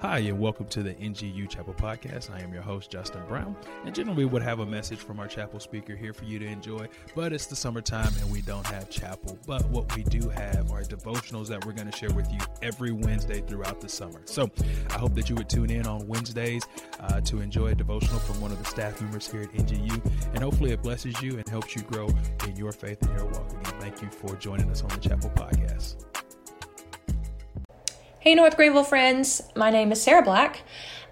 Hi, and welcome to the NGU Chapel Podcast. I am your host, Justin Brown. And generally, we would have a message from our chapel speaker here for you to enjoy, but it's the summertime and we don't have chapel. But what we do have are devotionals that we're going to share with you every Wednesday throughout the summer. So I hope that you would tune in on Wednesdays uh, to enjoy a devotional from one of the staff members here at NGU. And hopefully, it blesses you and helps you grow in your faith and your walk. Again, thank you for joining us on the Chapel Podcast. Hey, North Greenville friends. My name is Sarah Black.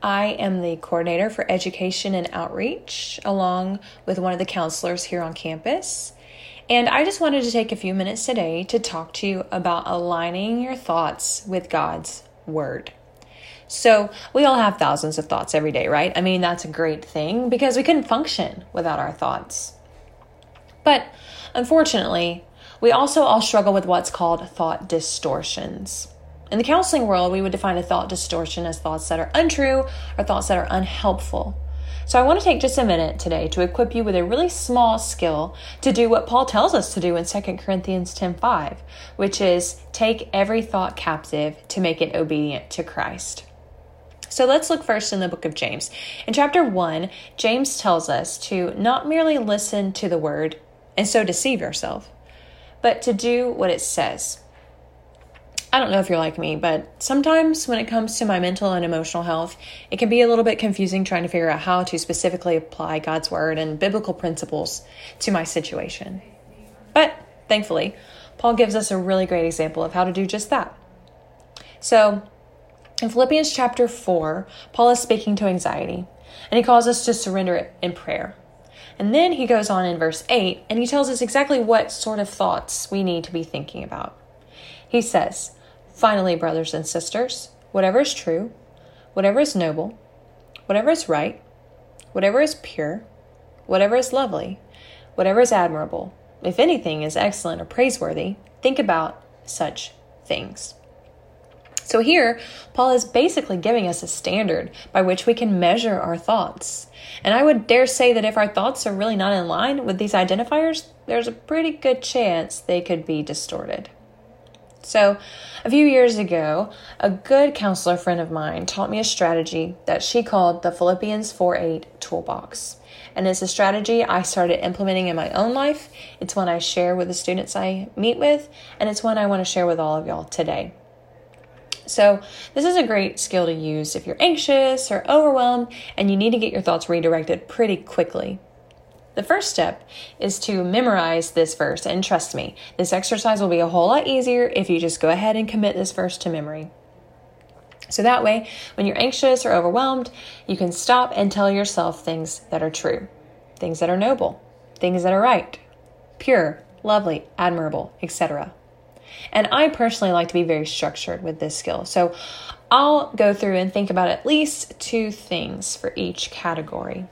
I am the coordinator for education and outreach, along with one of the counselors here on campus. And I just wanted to take a few minutes today to talk to you about aligning your thoughts with God's Word. So, we all have thousands of thoughts every day, right? I mean, that's a great thing because we couldn't function without our thoughts. But unfortunately, we also all struggle with what's called thought distortions. In the counseling world, we would define a thought distortion as thoughts that are untrue or thoughts that are unhelpful. So I want to take just a minute today to equip you with a really small skill to do what Paul tells us to do in 2 Corinthians 10:5, which is take every thought captive to make it obedient to Christ. So let's look first in the book of James. In chapter 1, James tells us to not merely listen to the word and so deceive yourself, but to do what it says. I don't know if you're like me, but sometimes when it comes to my mental and emotional health, it can be a little bit confusing trying to figure out how to specifically apply God's word and biblical principles to my situation. But thankfully, Paul gives us a really great example of how to do just that. So, in Philippians chapter 4, Paul is speaking to anxiety, and he calls us to surrender it in prayer. And then he goes on in verse 8, and he tells us exactly what sort of thoughts we need to be thinking about. He says, Finally, brothers and sisters, whatever is true, whatever is noble, whatever is right, whatever is pure, whatever is lovely, whatever is admirable, if anything is excellent or praiseworthy, think about such things. So here, Paul is basically giving us a standard by which we can measure our thoughts. And I would dare say that if our thoughts are really not in line with these identifiers, there's a pretty good chance they could be distorted. So, a few years ago, a good counselor friend of mine taught me a strategy that she called the Philippians 4 8 toolbox. And it's a strategy I started implementing in my own life. It's one I share with the students I meet with, and it's one I want to share with all of y'all today. So, this is a great skill to use if you're anxious or overwhelmed and you need to get your thoughts redirected pretty quickly. The first step is to memorize this verse, and trust me, this exercise will be a whole lot easier if you just go ahead and commit this verse to memory. So that way, when you're anxious or overwhelmed, you can stop and tell yourself things that are true, things that are noble, things that are right, pure, lovely, admirable, etc. And I personally like to be very structured with this skill. So I'll go through and think about at least two things for each category.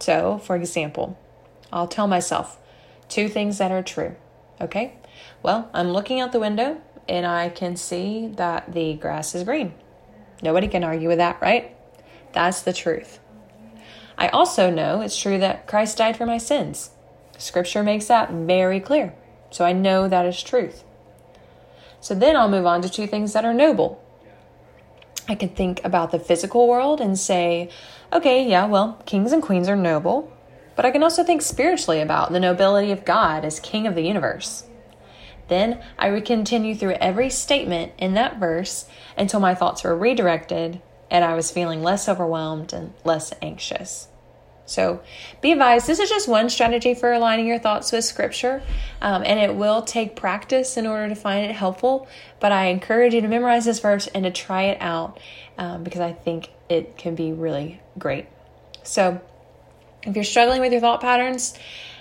So, for example, I'll tell myself two things that are true. Okay? Well, I'm looking out the window and I can see that the grass is green. Nobody can argue with that, right? That's the truth. I also know it's true that Christ died for my sins. Scripture makes that very clear. So I know that is truth. So then I'll move on to two things that are noble. I can think about the physical world and say, okay, yeah, well, kings and queens are noble. But I can also think spiritually about the nobility of God as King of the universe. Then I would continue through every statement in that verse until my thoughts were redirected and I was feeling less overwhelmed and less anxious. So be advised, this is just one strategy for aligning your thoughts with Scripture, um, and it will take practice in order to find it helpful. But I encourage you to memorize this verse and to try it out um, because I think it can be really great. So if you're struggling with your thought patterns,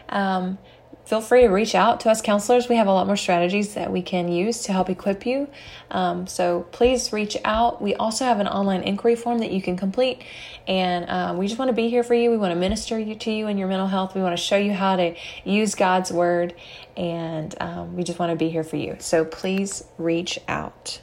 um, feel free to reach out to us counselors. We have a lot more strategies that we can use to help equip you. Um, so please reach out. We also have an online inquiry form that you can complete, and um, we just want to be here for you. We want to minister you, to you and your mental health. We want to show you how to use God's word, and um, we just want to be here for you. So please reach out.